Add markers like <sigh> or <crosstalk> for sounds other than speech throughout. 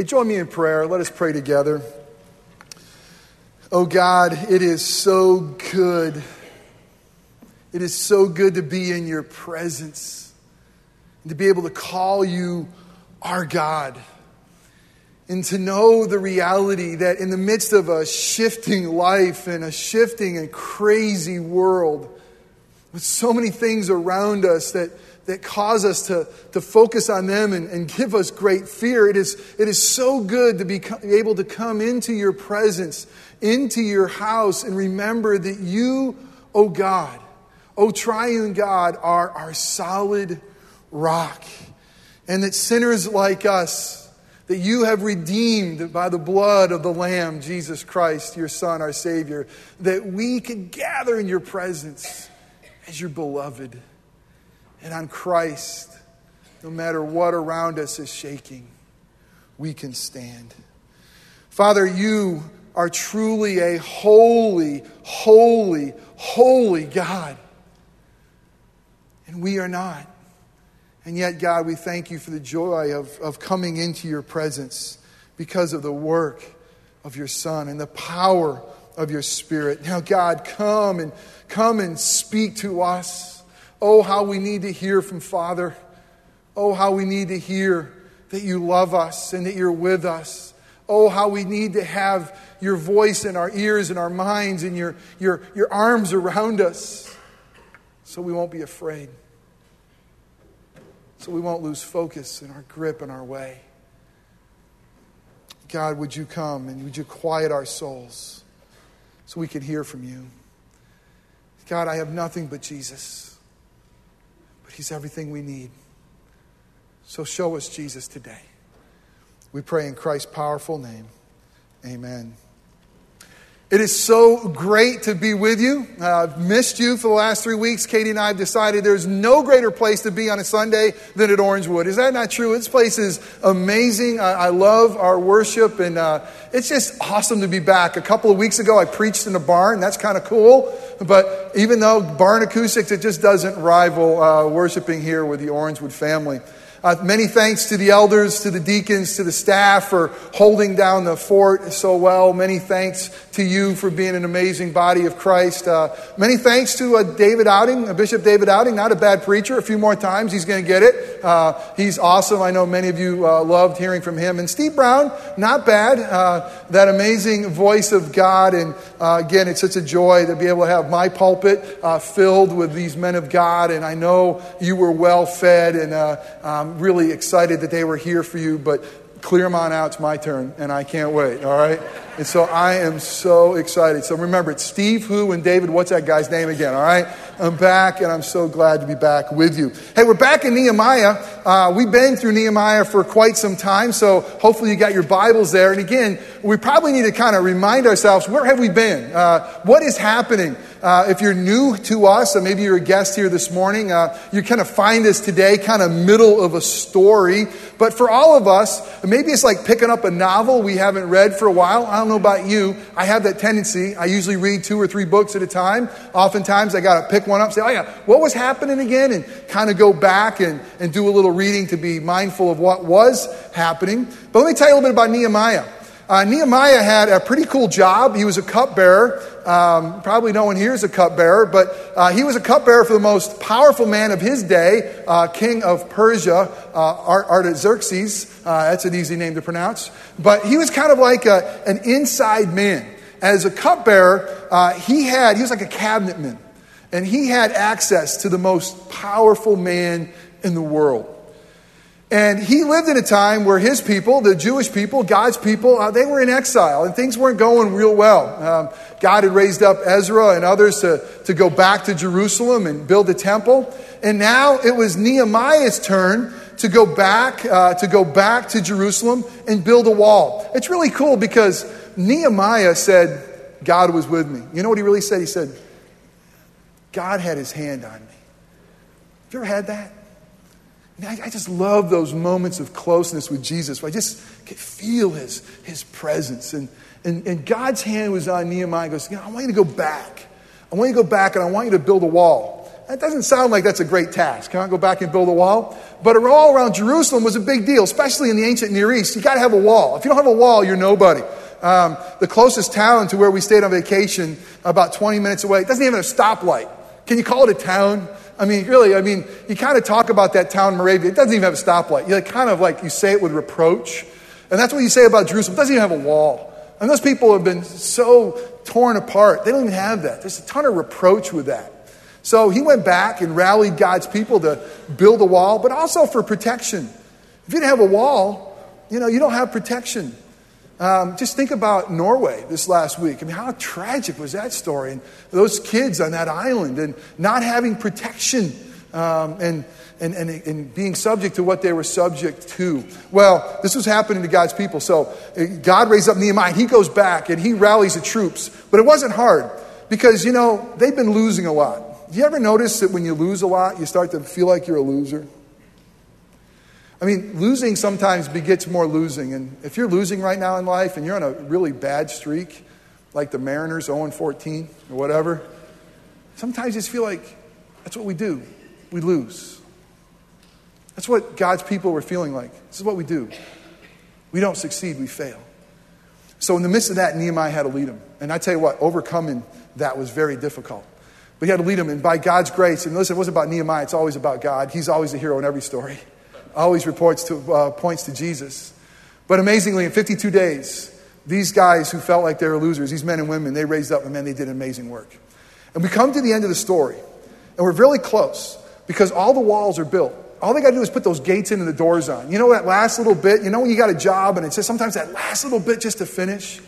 Hey, join me in prayer. Let us pray together. Oh God, it is so good. It is so good to be in your presence and to be able to call you our God and to know the reality that in the midst of a shifting life and a shifting and crazy world, with so many things around us that, that cause us to, to focus on them and, and give us great fear, it is, it is so good to be able to come into your presence, into your house, and remember that you, O oh God, O oh triune God, are our solid rock. And that sinners like us, that you have redeemed by the blood of the Lamb, Jesus Christ, your Son, our Savior, that we can gather in your presence as your beloved. And on Christ, no matter what around us is shaking, we can stand. Father, you are truly a holy, holy, holy God. And we are not. And yet, God, we thank you for the joy of, of coming into your presence because of the work of your Son and the power of your Spirit. Now, God, come and come and speak to us. Oh, how we need to hear from Father. Oh, how we need to hear that you love us and that you're with us. Oh, how we need to have your voice in our ears and our minds and your, your, your arms around us so we won't be afraid so we won't lose focus in our grip and our way. God, would you come and would you quiet our souls so we can hear from you? God, I have nothing but Jesus, but He's everything we need. So show us Jesus today. We pray in Christ's powerful name. Amen. It is so great to be with you. I've missed you for the last three weeks. Katie and I have decided there's no greater place to be on a Sunday than at Orangewood. Is that not true? This place is amazing. I, I love our worship, and uh, it's just awesome to be back. A couple of weeks ago, I preached in a barn. That's kind of cool. But even though barn acoustics, it just doesn't rival uh, worshiping here with the Orangewood family. Uh, many thanks to the elders, to the deacons, to the staff for holding down the fort so well. Many thanks to you for being an amazing body of Christ. Uh, many thanks to uh, David Outing, uh, Bishop David Outing, not a bad preacher. A few more times, he's going to get it. Uh, he's awesome. I know many of you uh, loved hearing from him. And Steve Brown, not bad. that amazing voice of God. And again, it's such a joy to be able to have my pulpit filled with these men of God. And I know you were well fed and um, Really excited that they were here for you, but clear them on out. It's my turn, and I can't wait, all right? And so I am so excited. So remember, it's Steve Who and David, what's that guy's name again, all right? I'm back, and I'm so glad to be back with you. Hey, we're back in Nehemiah. Uh, we've been through Nehemiah for quite some time, so hopefully you got your Bibles there. And again, we probably need to kind of remind ourselves where have we been? Uh, what is happening? Uh, if you're new to us, or maybe you're a guest here this morning, uh, you kind of find us today kind of middle of a story. But for all of us, maybe it's like picking up a novel we haven't read for a while. I don't know about you. I have that tendency. I usually read two or three books at a time. Oftentimes, I got to pick one up, say, oh yeah, what was happening again? And kind of go back and, and do a little reading to be mindful of what was happening. But let me tell you a little bit about Nehemiah. Uh, Nehemiah had a pretty cool job. He was a cupbearer. Um, probably no one here is a cupbearer, but uh, he was a cupbearer for the most powerful man of his day, uh, king of Persia, uh, Artaxerxes. Uh, that's an easy name to pronounce. But he was kind of like a, an inside man. As a cupbearer, uh, he had he was like a cabinetman, and he had access to the most powerful man in the world. And he lived in a time where his people, the Jewish people, God's people, uh, they were in exile and things weren't going real well. Um, God had raised up Ezra and others to, to go back to Jerusalem and build a temple. And now it was Nehemiah's turn to go back, uh, to go back to Jerusalem and build a wall. It's really cool because Nehemiah said, God was with me. You know what he really said? He said, God had his hand on me. Have you ever had that? I, I just love those moments of closeness with Jesus where I just could feel his, his presence. And, and, and God's hand was on Nehemiah. He goes, you know, I want you to go back. I want you to go back and I want you to build a wall. That doesn't sound like that's a great task. Can't go back and build a wall. But a wall around Jerusalem was a big deal, especially in the ancient Near East. You got to have a wall. If you don't have a wall, you're nobody. Um, the closest town to where we stayed on vacation, about 20 minutes away, doesn't even have a stoplight. Can you call it a town? I mean, really, I mean, you kind of talk about that town, Moravia. It doesn't even have a stoplight. You kind of like, you say it with reproach. And that's what you say about Jerusalem. It doesn't even have a wall. And those people have been so torn apart. They don't even have that. There's a ton of reproach with that. So he went back and rallied God's people to build a wall, but also for protection. If you didn't have a wall, you know, you don't have protection. Um, just think about Norway this last week. I mean, how tragic was that story? And those kids on that island and not having protection um, and, and, and, and being subject to what they were subject to. Well, this was happening to God's people. So uh, God raised up Nehemiah. He goes back and he rallies the troops. But it wasn't hard because, you know, they've been losing a lot. Do you ever notice that when you lose a lot, you start to feel like you're a loser? I mean, losing sometimes begets more losing. And if you're losing right now in life and you're on a really bad streak, like the Mariners 0 14 or whatever, sometimes you just feel like that's what we do. We lose. That's what God's people were feeling like. This is what we do. We don't succeed, we fail. So, in the midst of that, Nehemiah had to lead them. And I tell you what, overcoming that was very difficult. But he had to lead them. And by God's grace, and listen, it wasn't about Nehemiah, it's always about God. He's always the hero in every story always reports to, uh, points to Jesus. But amazingly, in 52 days, these guys who felt like they were losers, these men and women, they raised up and man, they did amazing work. And we come to the end of the story, and we're really close because all the walls are built. All they got to do is put those gates in and the doors on. You know that last little bit? You know when you got a job and it's just sometimes that last little bit just to finish?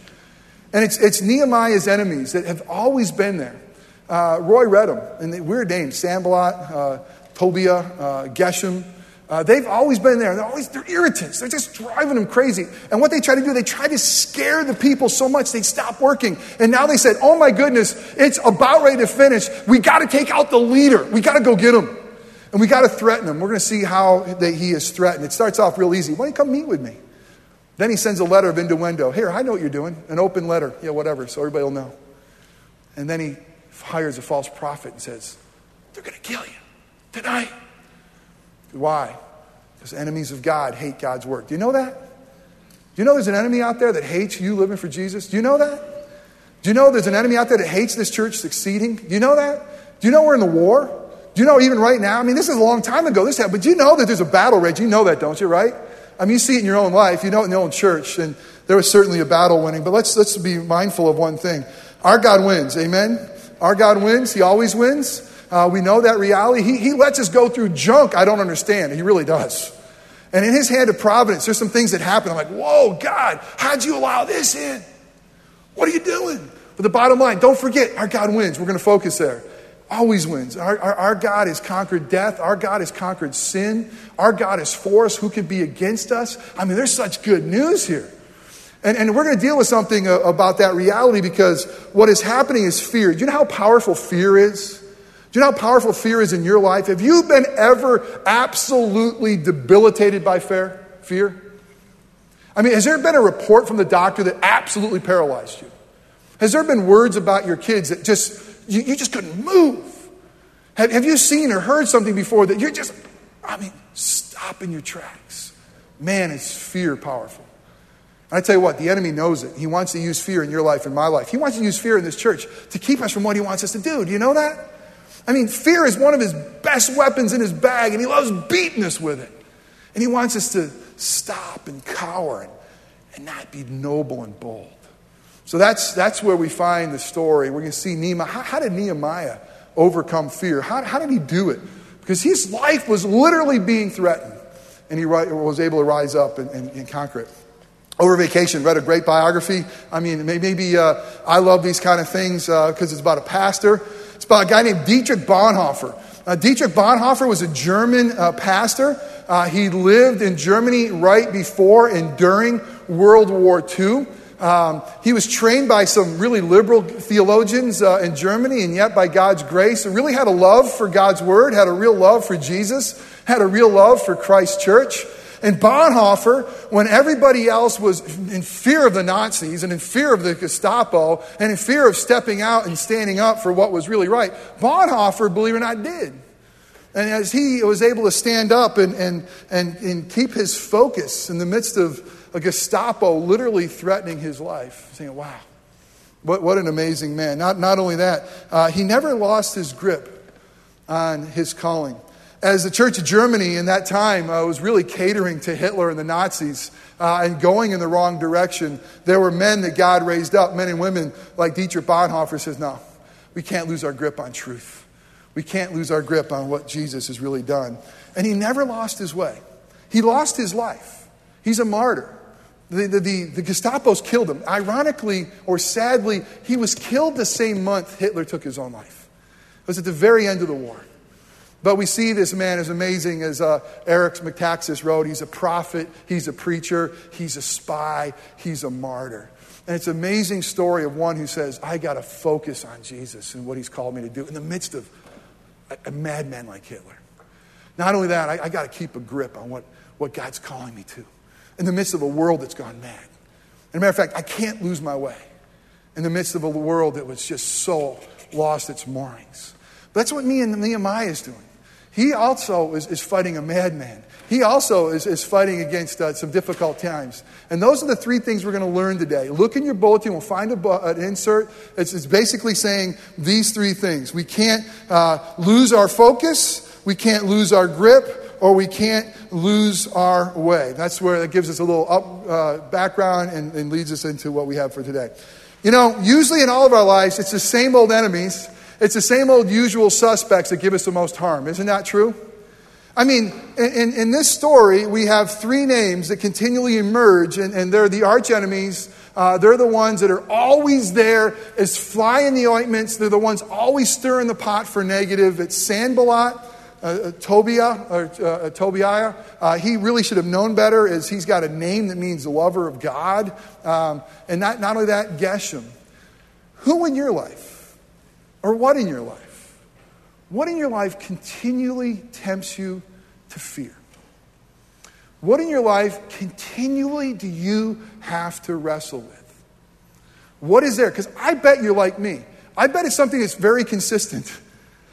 And it's, it's Nehemiah's enemies that have always been there. Uh, Roy read them, and they, weird names Sanballat, uh, Tobiah, uh, Geshem. Uh, they've always been there. They're always they're irritants. They're just driving them crazy. And what they try to do, they try to scare the people so much they stop working. And now they said, "Oh my goodness, it's about ready to finish. We got to take out the leader. We got to go get him, and we got to threaten him. We're going to see how they, he is threatened. It starts off real easy. Why don't you come meet with me? Then he sends a letter of innuendo. Here, I know what you're doing. An open letter. Yeah, whatever. So everybody will know. And then he hires a false prophet and says, "They're going to kill you tonight." Why? Because enemies of God hate God's work. Do you know that? Do you know there's an enemy out there that hates you living for Jesus? Do you know that? Do you know there's an enemy out there that hates this church succeeding? Do you know that? Do you know we're in the war? Do you know even right now? I mean, this is a long time ago, this happened, but you know that there's a battle rage. You know that, don't you, right? I mean, you see it in your own life, you know it in your own church, and there was certainly a battle winning. But let's, let's be mindful of one thing. Our God wins, amen? Our God wins, He always wins. Uh, we know that reality. He, he lets us go through junk I don't understand. He really does. And in his hand of providence, there's some things that happen. I'm like, whoa, God, how'd you allow this in? What are you doing? But the bottom line, don't forget, our God wins. We're going to focus there. Always wins. Our, our, our, God has conquered death. Our God has conquered sin. Our God is for us. Who can be against us? I mean, there's such good news here. And, and we're going to deal with something uh, about that reality because what is happening is fear. Do you know how powerful fear is? Do you know how powerful fear is in your life? Have you been ever absolutely debilitated by fear? Fear? I mean, has there been a report from the doctor that absolutely paralyzed you? Has there been words about your kids that just, you, you just couldn't move? Have, have you seen or heard something before that you're just, I mean, stop in your tracks? Man, is fear powerful. I tell you what, the enemy knows it. He wants to use fear in your life and my life. He wants to use fear in this church to keep us from what he wants us to do. Do you know that? I mean, fear is one of his best weapons in his bag, and he loves beating us with it. And he wants us to stop and cower and, and not be noble and bold. So that's, that's where we find the story. We're going to see Nehemiah. How, how did Nehemiah overcome fear? How, how did he do it? Because his life was literally being threatened, and he was able to rise up and, and, and conquer it. Over vacation, read a great biography. I mean, maybe uh, I love these kind of things because uh, it's about a pastor it's about a guy named Dietrich Bonhoeffer. Uh, Dietrich Bonhoeffer was a German uh, pastor. Uh, he lived in Germany right before and during World War II. Um, he was trained by some really liberal theologians uh, in Germany, and yet by God's grace, he really had a love for God's word, had a real love for Jesus, had a real love for Christ's church. And Bonhoeffer, when everybody else was in fear of the Nazis and in fear of the Gestapo and in fear of stepping out and standing up for what was really right, Bonhoeffer, believe it or not, did. And as he was able to stand up and, and, and, and keep his focus in the midst of a Gestapo literally threatening his life, saying, wow, what, what an amazing man. Not, not only that, uh, he never lost his grip on his calling. As the Church of Germany in that time uh, was really catering to Hitler and the Nazis uh, and going in the wrong direction, there were men that God raised up, men and women like Dietrich Bonhoeffer says, no, we can't lose our grip on truth. We can't lose our grip on what Jesus has really done. And he never lost his way. He lost his life. He's a martyr. The, the, the, the, Gestapo's killed him. Ironically or sadly, he was killed the same month Hitler took his own life. It was at the very end of the war. But we see this man as amazing as uh, Eric Metaxas wrote. He's a prophet, he's a preacher, he's a spy, he's a martyr. And it's an amazing story of one who says, I got to focus on Jesus and what he's called me to do in the midst of a, a madman like Hitler. Not only that, I, I got to keep a grip on what, what God's calling me to in the midst of a world that's gone mad. As a matter of fact, I can't lose my way in the midst of a world that was just so lost its moorings. That's what me and Nehemiah is doing. He also is, is fighting a madman. He also is, is fighting against uh, some difficult times. And those are the three things we're going to learn today. Look in your bulletin, we'll find a, an insert. It's, it's, basically saying these three things. We can't uh, lose our focus, we can't lose our grip, or we can't lose our way. That's where it gives us a little up, uh, background and, and leads us into what we have for today. You know, usually in all of our lives, it's the same old enemies, it's the same old usual suspects that give us the most harm. Isn't that true? I mean, in, in this story, we have three names that continually emerge, and, and they're the arch enemies. Uh, they're the ones that are always there as fly in the ointments. They're the ones always stirring the pot for negative. It's Sanballat, uh, uh, Tobiah, or uh, uh, Tobiah, uh, he really should have known better as he's got a name that means lover of God. Um, and not, not only that, Geshem. Who in your life, or what in your life, what in your life continually tempts you to fear? What in your life continually do you have to wrestle with? What is there? Because I bet you're like me. I bet it's something that's very consistent.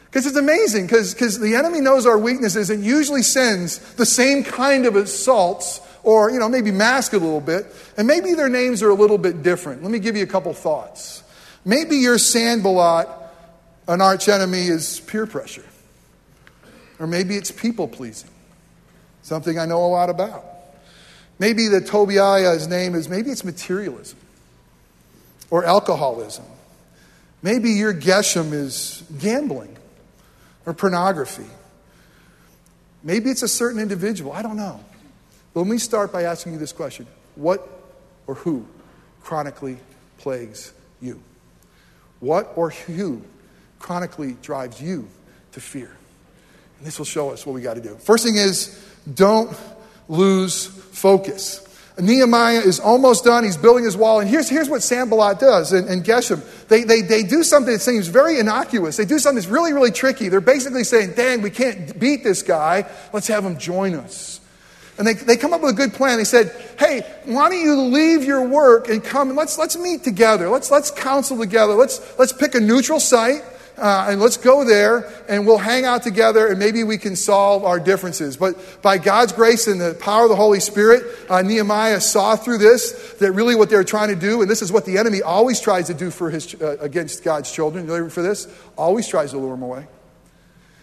Because it's amazing, because the enemy knows our weaknesses and usually sends the same kind of assaults or, you know, maybe mask a little bit. And maybe their names are a little bit different. Let me give you a couple thoughts. Maybe your Sanballat, an arch enemy, is peer pressure. Or maybe it's people pleasing, something I know a lot about. Maybe the Tobiah's name is, maybe it's materialism or alcoholism. Maybe your Geshem is gambling or pornography. Maybe it's a certain individual. I don't know. But let me start by asking you this question What or who chronically plagues you? What or who chronically drives you to fear? And this will show us what we got to do. First thing is don't lose focus. Nehemiah is almost done. He's building his wall. And here's, here's what Sanballat does and, and Geshem. They, they, they do something that seems very innocuous. They do something that's really, really tricky. They're basically saying, dang, we can't beat this guy. Let's have him join us. And they, they come up with a good plan. They said, hey, why don't you leave your work and come and let's, let's meet together. Let's, let's counsel together. Let's, let's pick a neutral site uh, and let's go there and we'll hang out together and maybe we can solve our differences. But by God's grace and the power of the Holy Spirit, uh, Nehemiah saw through this that really what they're trying to do, and this is what the enemy always tries to do for his, uh, against God's children. You for this? Always tries to lure them away.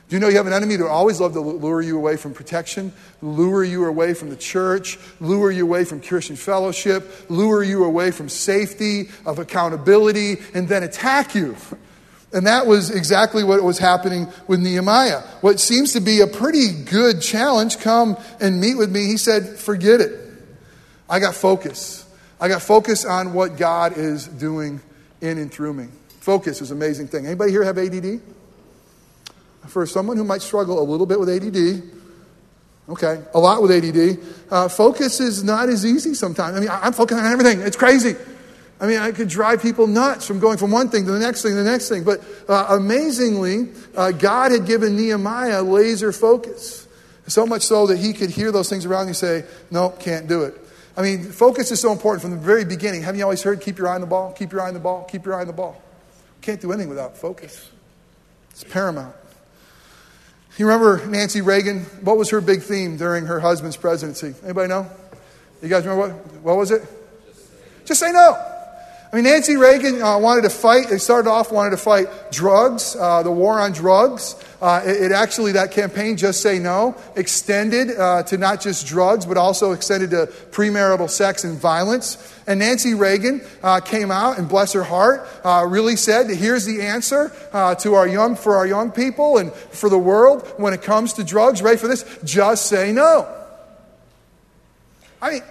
Do you know you have an enemy that always love to lure you away from protection, lure you away from the church, lure you away from Christian fellowship, lure you away from safety, of accountability, and then attack you <laughs> and that was exactly what was happening with Nehemiah. What seems to be a pretty good challenge come and meet with me. He said, Forget it. I got focus. I got focus on what God is doing in and through me. Focus is an amazing thing. Anybody here have ADD? For someone who might struggle a little bit with ADD, okay, a lot with ADD, uh, focus is not as easy sometimes. I mean, I'm focusing on everything. It's crazy. I mean, I could drive people nuts from going from one thing to the next thing to the next thing. But uh, amazingly, uh, God had given Nehemiah laser focus. So much so that he could hear those things around you say, No, can't do it. I mean, focus is so important from the very beginning. Haven't you always heard, keep your eye on the ball, keep your eye on the ball, keep your eye on the ball? Can't do anything without focus. It's paramount. You remember Nancy Reagan? What was her big theme during her husband's presidency? Anybody know? You guys remember what? What was it? Just say no. I mean, Nancy Reagan uh, wanted to fight, they started off wanted to fight drugs, uh, the war on drugs. Uh, it, it, actually, that campaign, Just Say No, extended uh, to not just drugs, but also extended to premarital sex and violence. And Nancy Reagan uh, came out and, bless her heart, uh, really said, here's the answer to our young, for our young people and for the world when it comes to drugs. Ready for this? Just say no. I mean,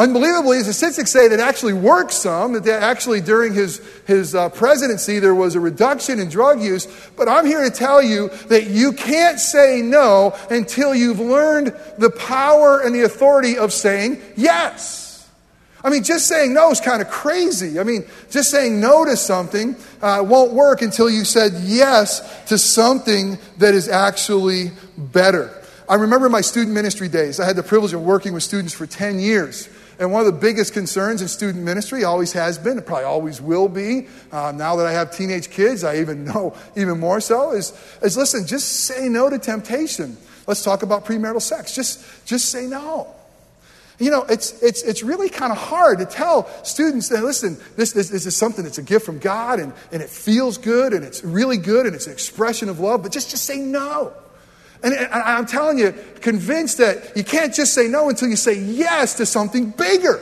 Unbelievably, the statistics say that actually worked some, that actually during his, his uh, presidency there was a reduction in drug use. But I'm here to tell you that you can't say no until you've learned the power and the authority of saying yes. I mean, just saying no is kind of crazy. I mean, just saying no to something uh, won't work until you said yes to something that is actually better. I remember my student ministry days. I had the privilege of working with students for 10 years. And one of the biggest concerns in student ministry always has been, and probably always will be, uh, now that I have teenage kids, I even <laughs> know even more so, is, is listen, just say no to temptation. Let's talk about premarital sex. Just, just say no. You know, it's, it's, it's really kind of hard to tell students that, listen, this, this, this is something that's a gift from God and, and it feels good and it's really good and it's an expression of love, but just, just say no. And I'm telling you, convinced that you can't just say no until you say yes to something bigger.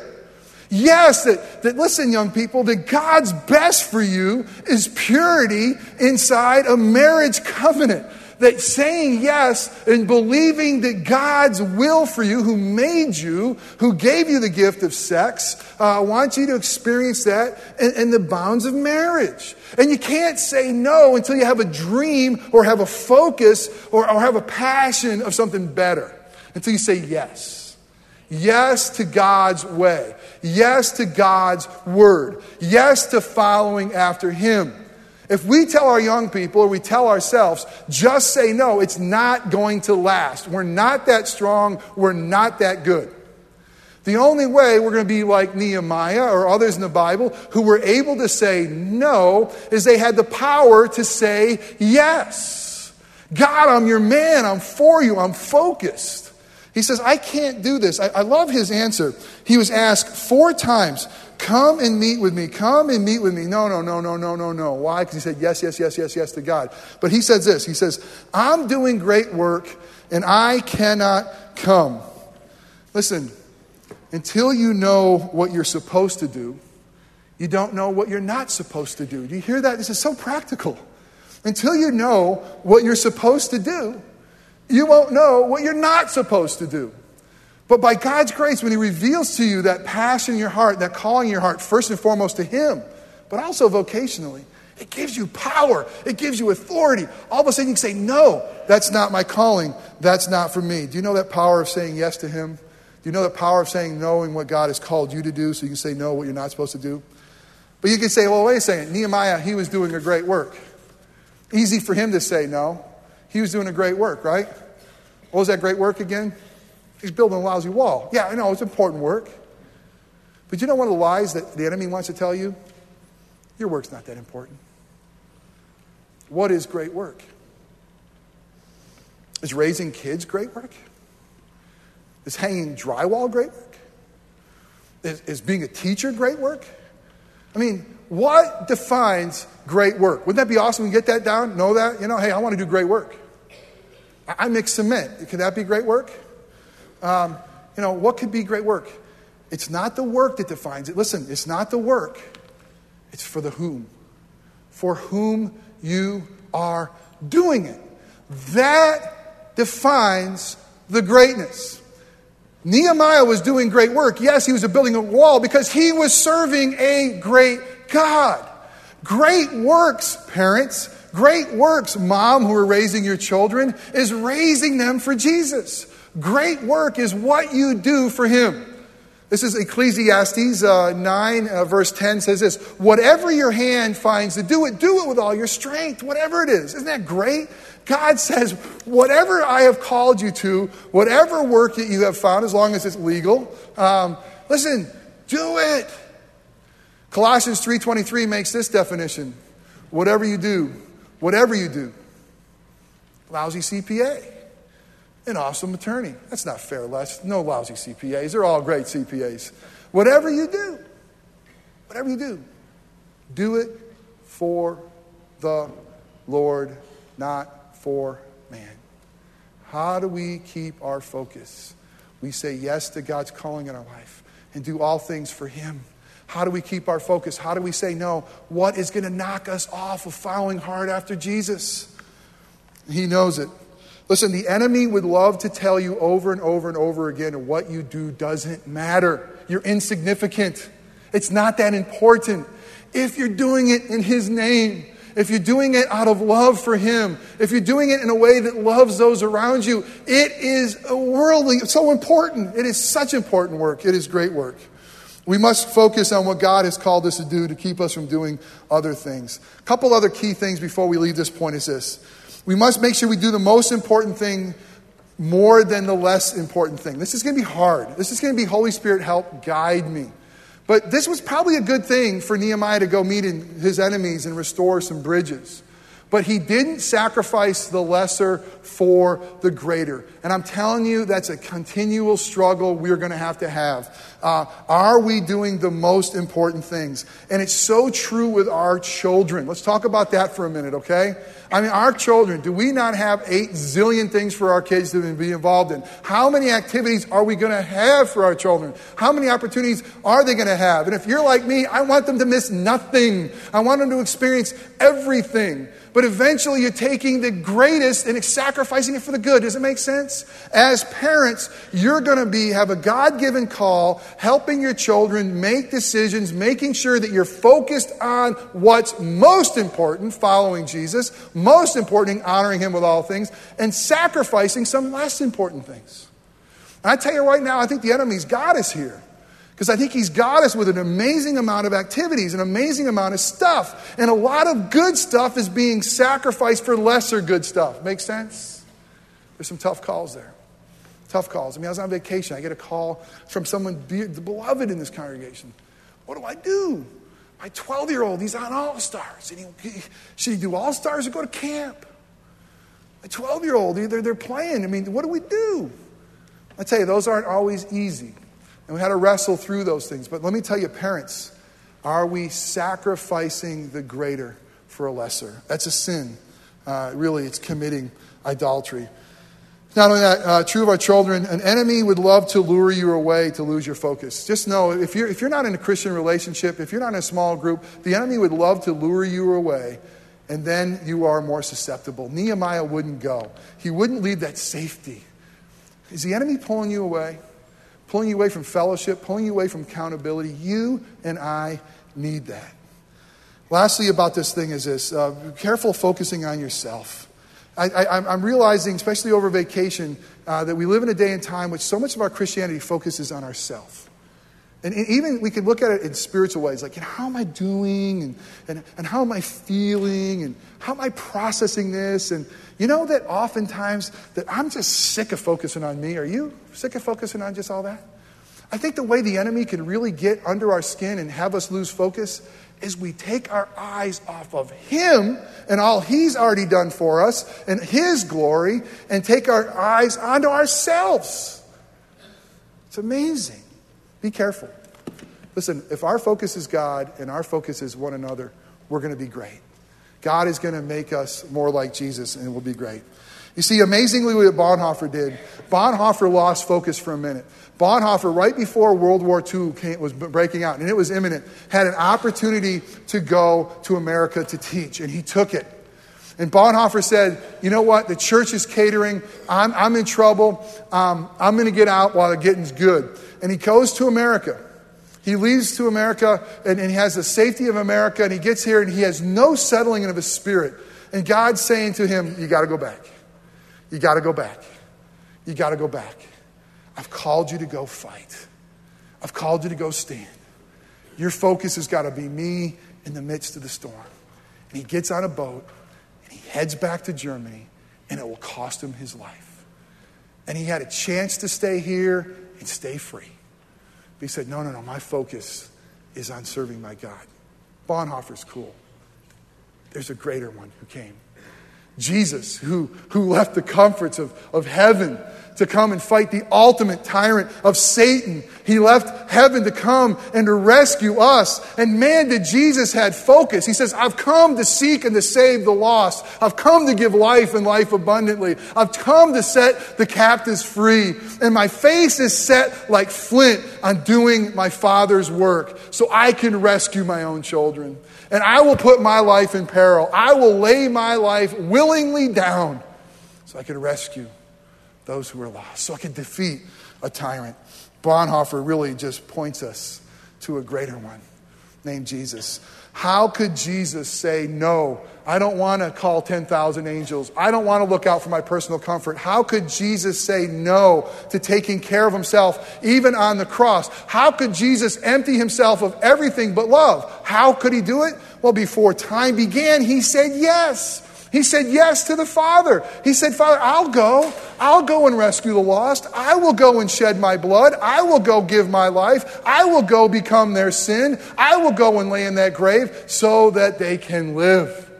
Yes, that, that listen, young people, that God's best for you is purity inside a marriage covenant that saying yes and believing that God's will for you, who made you, who gave you the gift of sex, uh, wants you to experience that in, in the bounds of marriage. And you can't say no until you have a dream or have a focus or, or have a passion of something better. Until you say yes. Yes to God's way. Yes to God's word. Yes to following after Him. If we tell our young people or we tell ourselves, just say no, it's not going to last. We're not that strong. We're not that good. The only way we're going to be like Nehemiah or others in the Bible who were able to say no is they had the power to say yes. God, I'm your man. I'm for you. I'm focused. He says, I can't do this. I, I love his answer. He was asked four times, Come and meet with me. Come and meet with me. No, no, no, no, no, no, no. Why? Because he said yes, yes, yes, yes, yes to God. But he says this He says, I'm doing great work and I cannot come. Listen, until you know what you're supposed to do, you don't know what you're not supposed to do. Do you hear that? This is so practical. Until you know what you're supposed to do, you won't know what you're not supposed to do. But by God's grace, when He reveals to you that passion in your heart, that calling in your heart, first and foremost to Him, but also vocationally, it gives you power. It gives you authority. All of a sudden, you can say, No, that's not my calling. That's not for me. Do you know that power of saying yes to Him? Do you know the power of saying knowing what God has called you to do so you can say no, what you're not supposed to do? But you can say, Well, wait a second. Nehemiah, he was doing a great work. Easy for him to say no. He was doing a great work, right? What was that great work again? He's building a lousy wall. Yeah, I know, it's important work. But you know one of the lies that the enemy wants to tell you? Your work's not that important. What is great work? Is raising kids great work? Is hanging drywall great work? Is, is being a teacher great work? I mean, what defines great work? Wouldn't that be awesome? We get that down, know that? You know, hey, I want to do great work. I, I mix cement. Could that be great work? Um, you know, what could be great work? It's not the work that defines it. Listen, it's not the work, it's for the whom. For whom you are doing it. That defines the greatness. Nehemiah was doing great work. Yes, he was building a wall because he was serving a great God. Great works, parents, great works, mom who are raising your children, is raising them for Jesus. Great work is what you do for Him. This is Ecclesiastes uh, 9, uh, verse 10 says this Whatever your hand finds to do it, do it with all your strength, whatever it is. Isn't that great? God <laughs> says, Whatever I have called you to, whatever work that you have found, as long as it's legal, um, listen, do it. Colossians 3:23 makes this definition. Whatever you do, whatever you do. Lousy CPA an awesome attorney. That's not fair, Les. No lousy CPAs. They're all great CPAs. Whatever you do, whatever you do, do it for the Lord, not for man. How do we keep our focus? We say yes to God's calling in our life and do all things for Him. How do we keep our focus? How do we say no? What is going to knock us off of following hard after Jesus? He knows it. Listen, the enemy would love to tell you over and over and over again what you do doesn't matter. You're insignificant. It's not that important. If you're doing it in his name, if you're doing it out of love for him, if you're doing it in a way that loves those around you, it is worldly, so important. It is such important work. It is great work. We must focus on what God has called us to do to keep us from doing other things. A couple other key things before we leave this point is this. We must make sure we do the most important thing more than the less important thing. This is going to be hard. This is going to be Holy Spirit help guide me. But this was probably a good thing for Nehemiah to go meet his enemies and restore some bridges. But he didn't sacrifice the lesser for the greater. And I'm telling you, that's a continual struggle we're going to have to have. Uh, are we doing the most important things? And it's so true with our children. Let's talk about that for a minute, okay? I mean, our children, do we not have eight zillion things for our kids to be involved in? How many activities are we going to have for our children? How many opportunities are they going to have? And if you're like me, I want them to miss nothing. I want them to experience everything. But eventually, you're taking the greatest and sacrificing it for the good. Does it make sense? As parents, you're going to be have a God-given call, helping your children make decisions, making sure that you're focused on what's most important, following Jesus, most important, honoring Him with all things, and sacrificing some less important things. And I tell you right now, I think the enemy's got us here. Because I think he's got us with an amazing amount of activities, an amazing amount of stuff. And a lot of good stuff is being sacrificed for lesser good stuff. Make sense? There's some tough calls there. Tough calls. I mean, I was on vacation. I get a call from someone beloved in this congregation. What do I do? My 12 year old, he's on All Stars. He, he, should he do All Stars or go to camp? My 12 year old, they're, they're playing. I mean, what do we do? I tell you, those aren't always easy. And we had to wrestle through those things. But let me tell you, parents, are we sacrificing the greater for a lesser? That's a sin. Uh, really, it's committing idolatry. Not only that, uh, true of our children, an enemy would love to lure you away to lose your focus. Just know if you're, if you're not in a Christian relationship, if you're not in a small group, the enemy would love to lure you away, and then you are more susceptible. Nehemiah wouldn't go, he wouldn't leave that safety. Is the enemy pulling you away? pulling you away from fellowship, pulling you away from accountability. You and I need that. Lastly, about this thing is this uh, careful focusing on yourself. I, am realizing, especially over vacation, uh, that we live in a day and time which so much of our Christianity focuses on ourselves. And, and even we could look at it in spiritual ways, like, how am I doing? And, and, and how am I feeling? And how am I processing this? And you know that oftentimes that I'm just sick of focusing on me. Are you sick of focusing on just all that? I think the way the enemy can really get under our skin and have us lose focus is we take our eyes off of him and all he's already done for us and his glory and take our eyes onto ourselves. It's amazing. Be careful. Listen, if our focus is God and our focus is one another, we're going to be great. God is going to make us more like Jesus, and it will be great. You see, amazingly, what Bonhoeffer did, Bonhoeffer lost focus for a minute. Bonhoeffer, right before World War II came, was breaking out, and it was imminent, had an opportunity to go to America to teach, and he took it. And Bonhoeffer said, You know what? The church is catering. I'm, I'm in trouble. Um, I'm going to get out while the getting's good. And he goes to America. He leaves to America and, and he has the safety of America and he gets here and he has no settling of his spirit. And God's saying to him, You got to go back. You got to go back. You got to go back. I've called you to go fight. I've called you to go stand. Your focus has got to be me in the midst of the storm. And he gets on a boat and he heads back to Germany, and it will cost him his life. And he had a chance to stay here and stay free. But he said, No, no, no, my focus is on serving my God. Bonhoeffer's cool. There's a greater one who came. Jesus, who, who left the comforts of, of heaven to come and fight the ultimate tyrant of Satan. He left heaven to come and to rescue us. And man, did Jesus had focus. He says, I've come to seek and to save the lost. I've come to give life and life abundantly. I've come to set the captives free. And my face is set like flint on doing my Father's work so I can rescue my own children. And I will put my life in peril. I will lay my life willingly down so I can rescue those who are lost, so I can defeat a tyrant. Bonhoeffer really just points us to a greater one named Jesus. How could Jesus say, No, I don't want to call 10,000 angels. I don't want to look out for my personal comfort. How could Jesus say no to taking care of himself, even on the cross? How could Jesus empty himself of everything but love? How could he do it? Well, before time began, he said yes. He said yes to the Father. He said, Father, I'll go. I'll go and rescue the lost. I will go and shed my blood. I will go give my life. I will go become their sin. I will go and lay in that grave so that they can live.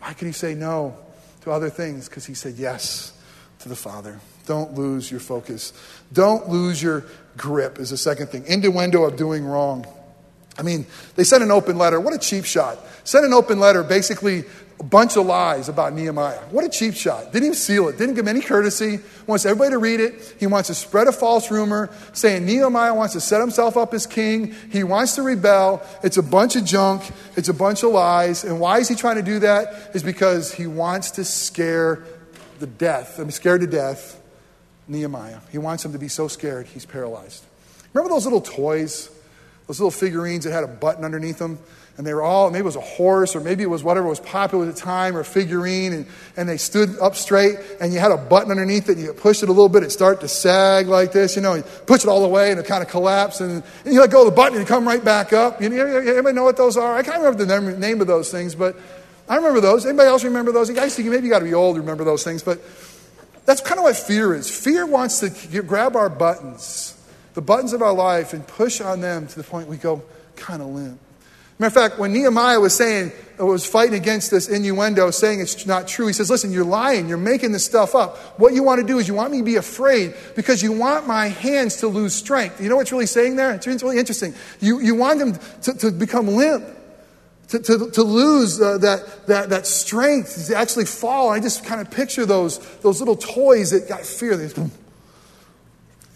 Why could he say no to other things? Because he said yes to the Father. Don't lose your focus. Don't lose your grip, is the second thing. Innuendo of doing wrong. I mean, they sent an open letter. What a cheap shot. Sent an open letter basically a bunch of lies about Nehemiah. What a cheap shot. Didn't even seal it, didn't give him any courtesy. Wants everybody to read it. He wants to spread a false rumor saying Nehemiah wants to set himself up as king. He wants to rebel. It's a bunch of junk, it's a bunch of lies. And why is he trying to do that? Is because he wants to scare the death. I'm scared to death. Nehemiah. He wants him to be so scared he's paralyzed. Remember those little toys? Those little figurines that had a button underneath them? And they were all, maybe it was a horse or maybe it was whatever was popular at the time or a figurine, and, and they stood up straight and you had a button underneath it and you pushed it a little bit, it started to sag like this, you know, you push it all the way and it kind of collapsed and, and you let go of the button and it come right back up. You, anybody know what those are? I can't remember the name of those things, but I remember those. Anybody else remember those? You guys think maybe you got to be old to remember those things, but that's kind of what fear is. Fear wants to grab our buttons, the buttons of our life, and push on them to the point we go kind of limp. Matter of fact, when Nehemiah was saying, was fighting against this innuendo, saying it's not true, he says, Listen, you're lying. You're making this stuff up. What you want to do is you want me to be afraid because you want my hands to lose strength. You know what's really saying there? It's really interesting. You, you want them to, to become limp. To, to, to lose uh, that, that, that strength, to actually fall. I just kind of picture those, those little toys that got fear, they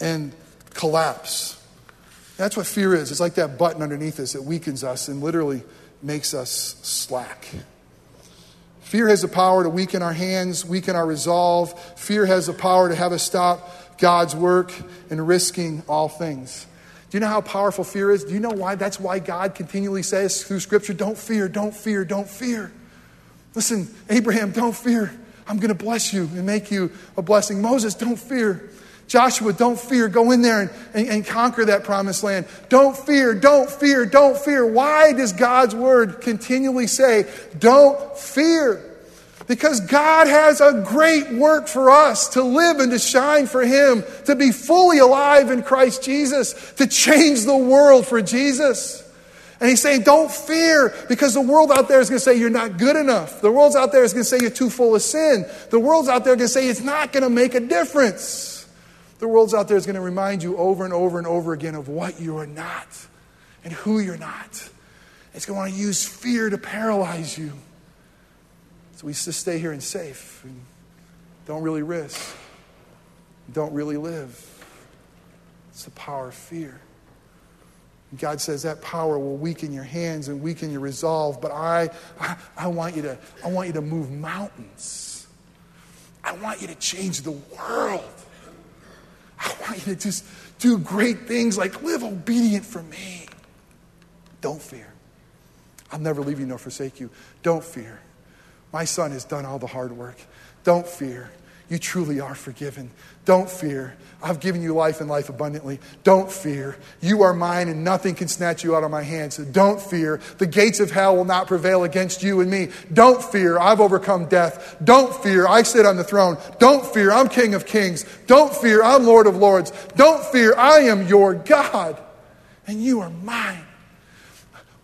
and collapse. That's what fear is. It's like that button underneath us that weakens us and literally makes us slack. Fear has the power to weaken our hands, weaken our resolve. Fear has the power to have us stop God's work and risking all things. Do you know how powerful fear is? Do you know why? That's why God continually says through Scripture, don't fear, don't fear, don't fear. Listen, Abraham, don't fear. I'm going to bless you and make you a blessing. Moses, don't fear. Joshua, don't fear. Go in there and, and, and, conquer that promised land. Don't fear, don't fear, don't fear. Why does God's word continually say, don't fear? Because God has a great work for us to live and to shine for Him, to be fully alive in Christ Jesus, to change the world for Jesus. And He's saying, don't fear, because the world out there is going to say you're not good enough. The world's out there is going to say you're too full of sin. The world's out there going to say it's not going to make a difference. The world's out there is going to remind you over and over and over again of what you are not and who you're not. It's going to want to use fear to paralyze you. So we just stay here and safe and don't really risk, don't really live. It's the power of fear. God says that power will weaken your hands and weaken your resolve, but I, I, I, want you to, I want you to move mountains. I want you to change the world. I want you to just do great things like live obedient for me. Don't fear. I'll never leave you nor forsake you. Don't fear. My son has done all the hard work. Don't fear. You truly are forgiven. Don't fear. I've given you life and life abundantly. Don't fear. You are mine and nothing can snatch you out of my hands. Don't fear. The gates of hell will not prevail against you and me. Don't fear. I've overcome death. Don't fear. I sit on the throne. Don't fear. I'm King of kings. Don't fear. I'm Lord of lords. Don't fear. I am your God and you are mine.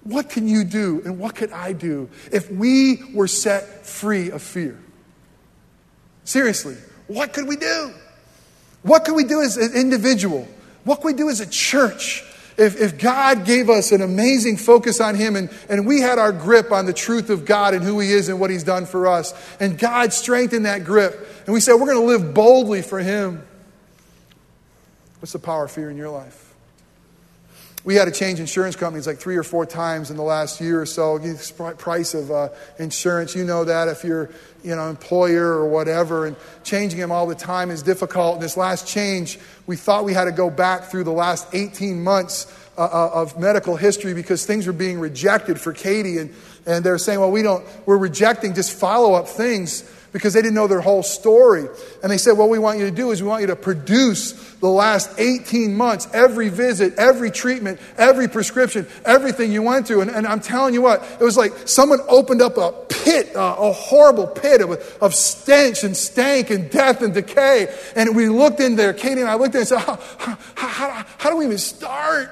What can you do and what could I do if we were set free of fear? Seriously, what could we do? What could we do as an individual? What could we do as a church? If, if God gave us an amazing focus on Him and, and we had our grip on the truth of God and who He is and what He's done for us, and God strengthened that grip, and we said, we're going to live boldly for Him, what's the power of fear in your life? We had to change insurance companies like three or four times in the last year or so. The price of uh, insurance, you know that if you're, you know, employer or whatever, and changing them all the time is difficult. And this last change, we thought we had to go back through the last 18 months uh, uh, of medical history because things were being rejected for Katie, and and they're saying, well, we don't, we're rejecting just follow up things because they didn't know their whole story. And they said, What we want you to do is we want you to produce the last 18 months, every visit, every treatment, every prescription, everything you went through. And, and I'm telling you what, it was like someone opened up a pit, uh, a horrible pit of, of stench and stank and death and decay. And we looked in there, Katie and I looked in and said, How, how, how, how do we even start?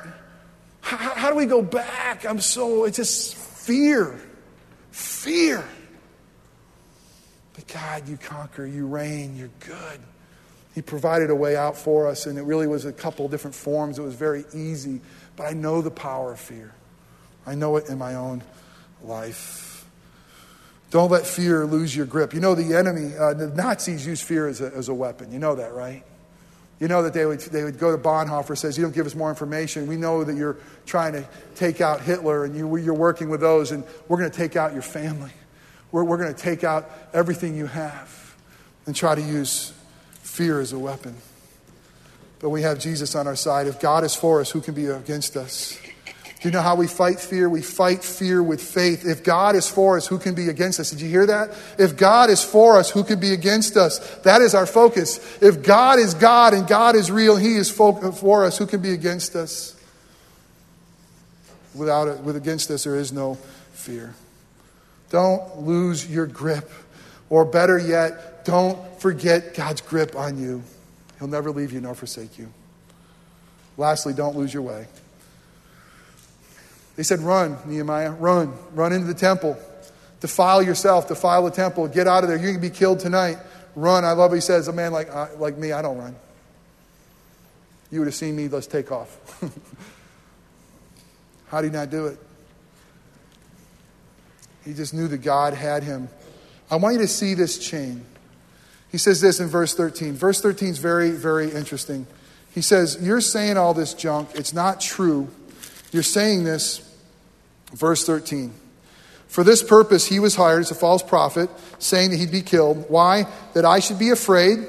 How, how do we go back? I'm so, it's just fear. Fear. But God, you conquer, you reign, you're good. He provided a way out for us, and it really was a couple different forms. It was very easy. But I know the power of fear, I know it in my own life. Don't let fear lose your grip. You know, the enemy, uh, the Nazis use fear as a, as a weapon. You know that, right? You know that they would, they would go to Bonhoeffer, and says, You don't give us more information. We know that you're trying to take out Hitler and you, you're working with those, and we're going to take out your family. We're, we're going to take out everything you have and try to use fear as a weapon. But we have Jesus on our side. If God is for us, who can be against us? Do you know how we fight fear? We fight fear with faith. If God is for us, who can be against us? Did you hear that? If God is for us, who can be against us? That is our focus. If God is God and God is real, He is for us, who can be against us? Without it, with against us, there is no fear. Don't lose your grip. Or better yet, don't forget God's grip on you. He'll never leave you nor forsake you. Lastly, don't lose your way. They said, Run, Nehemiah, run. Run into the temple. Defile yourself, defile the temple. Get out of there. You can be killed tonight. Run. I love what he says. A man like, uh, like me, I don't run. You would have seen me, let's take off. <laughs> How did he not do it? He just knew that God had him. I want you to see this chain. He says this in verse 13. Verse 13 is very, very interesting. He says, You're saying all this junk. It's not true. You're saying this, verse 13. For this purpose, he was hired as a false prophet, saying that he'd be killed. Why? That I should be afraid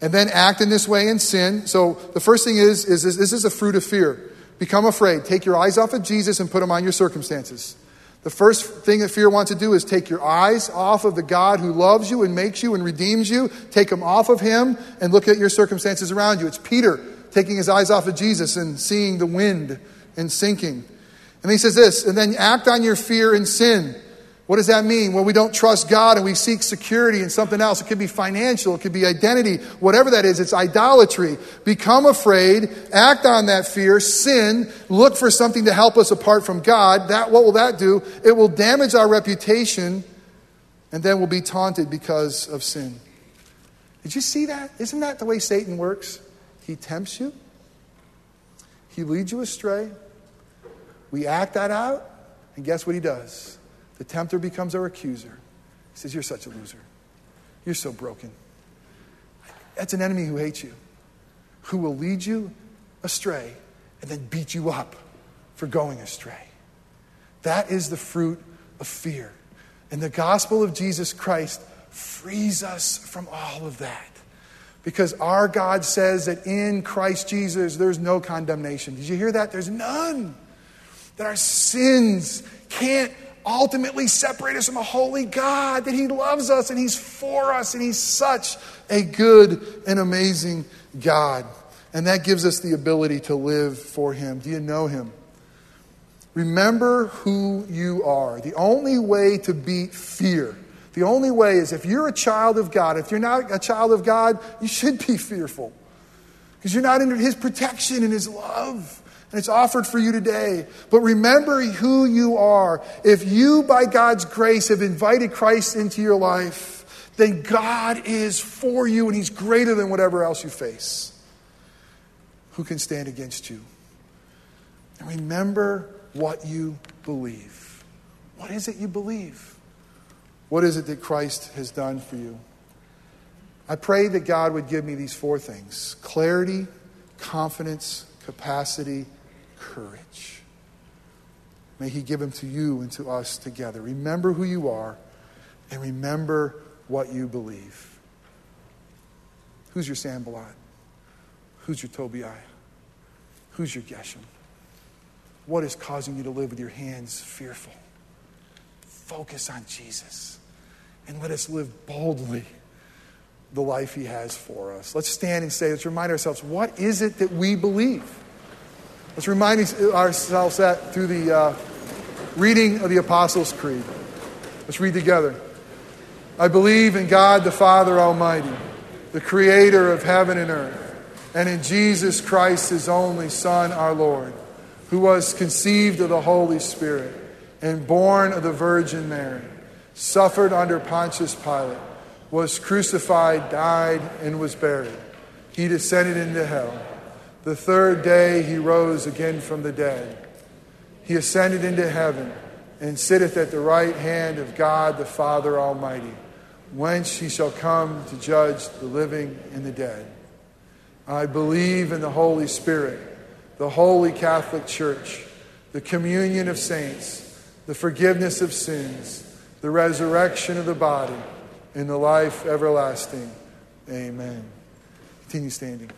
and then act in this way and sin. So the first thing is, is this is a fruit of fear. Become afraid. Take your eyes off of Jesus and put them on your circumstances. The first thing that fear wants to do is take your eyes off of the God who loves you and makes you and redeems you. Take them off of Him and look at your circumstances around you. It's Peter taking his eyes off of Jesus and seeing the wind and sinking. And he says this, and then act on your fear and sin. What does that mean? Well, we don't trust God and we seek security in something else. It could be financial, it could be identity, whatever that is. It's idolatry. Become afraid, act on that fear, sin, look for something to help us apart from God. That what will that do? It will damage our reputation and then we'll be taunted because of sin. Did you see that? Isn't that the way Satan works? He tempts you. He leads you astray. We act that out, and guess what he does? The tempter becomes our accuser. He says, You're such a loser. You're so broken. That's an enemy who hates you, who will lead you astray and then beat you up for going astray. That is the fruit of fear. And the gospel of Jesus Christ frees us from all of that. Because our God says that in Christ Jesus there's no condemnation. Did you hear that? There's none. That our sins can't ultimately separate us from a holy God, that He loves us and He's for us and He's such a good and amazing God. And that gives us the ability to live for Him. Do you know Him? Remember who you are. The only way to beat fear, the only way is if you're a child of God, if you're not a child of God, you should be fearful because you're not under His protection and His love. And it's offered for you today. But remember who you are. If you, by God's grace, have invited Christ into your life, then God is for you and He's greater than whatever else you face. Who can stand against you? And remember what you believe. What is it you believe? What is it that Christ has done for you? I pray that God would give me these four things clarity, confidence, capacity, courage. May He give them to you and to us together. Remember who you are and remember what you believe. Who's your Sanballat? Who's your Tobiah? Who's your Geshem? What is causing you to live with your hands fearful? Focus on Jesus and let us live boldly the life He has for us. Let's stand and say, let's remind ourselves, what is it that we believe? Let's remind ourselves that through the uh, reading of the Apostles' Creed. Let's read together. I believe in God the Father Almighty, the creator of heaven and earth, and in Jesus Christ, his only Son, our Lord, who was conceived of the Holy Spirit and born of the Virgin Mary, suffered under Pontius Pilate, was crucified, died, and was buried. He descended into hell. The third day he rose again from the dead. He ascended into heaven and sitteth at the right hand of God the Father Almighty, whence he shall come to judge the living and the dead. I believe in the Holy Spirit, the holy Catholic Church, the communion of saints, the forgiveness of sins, the resurrection of the body, and the life everlasting. Amen. Continue standing.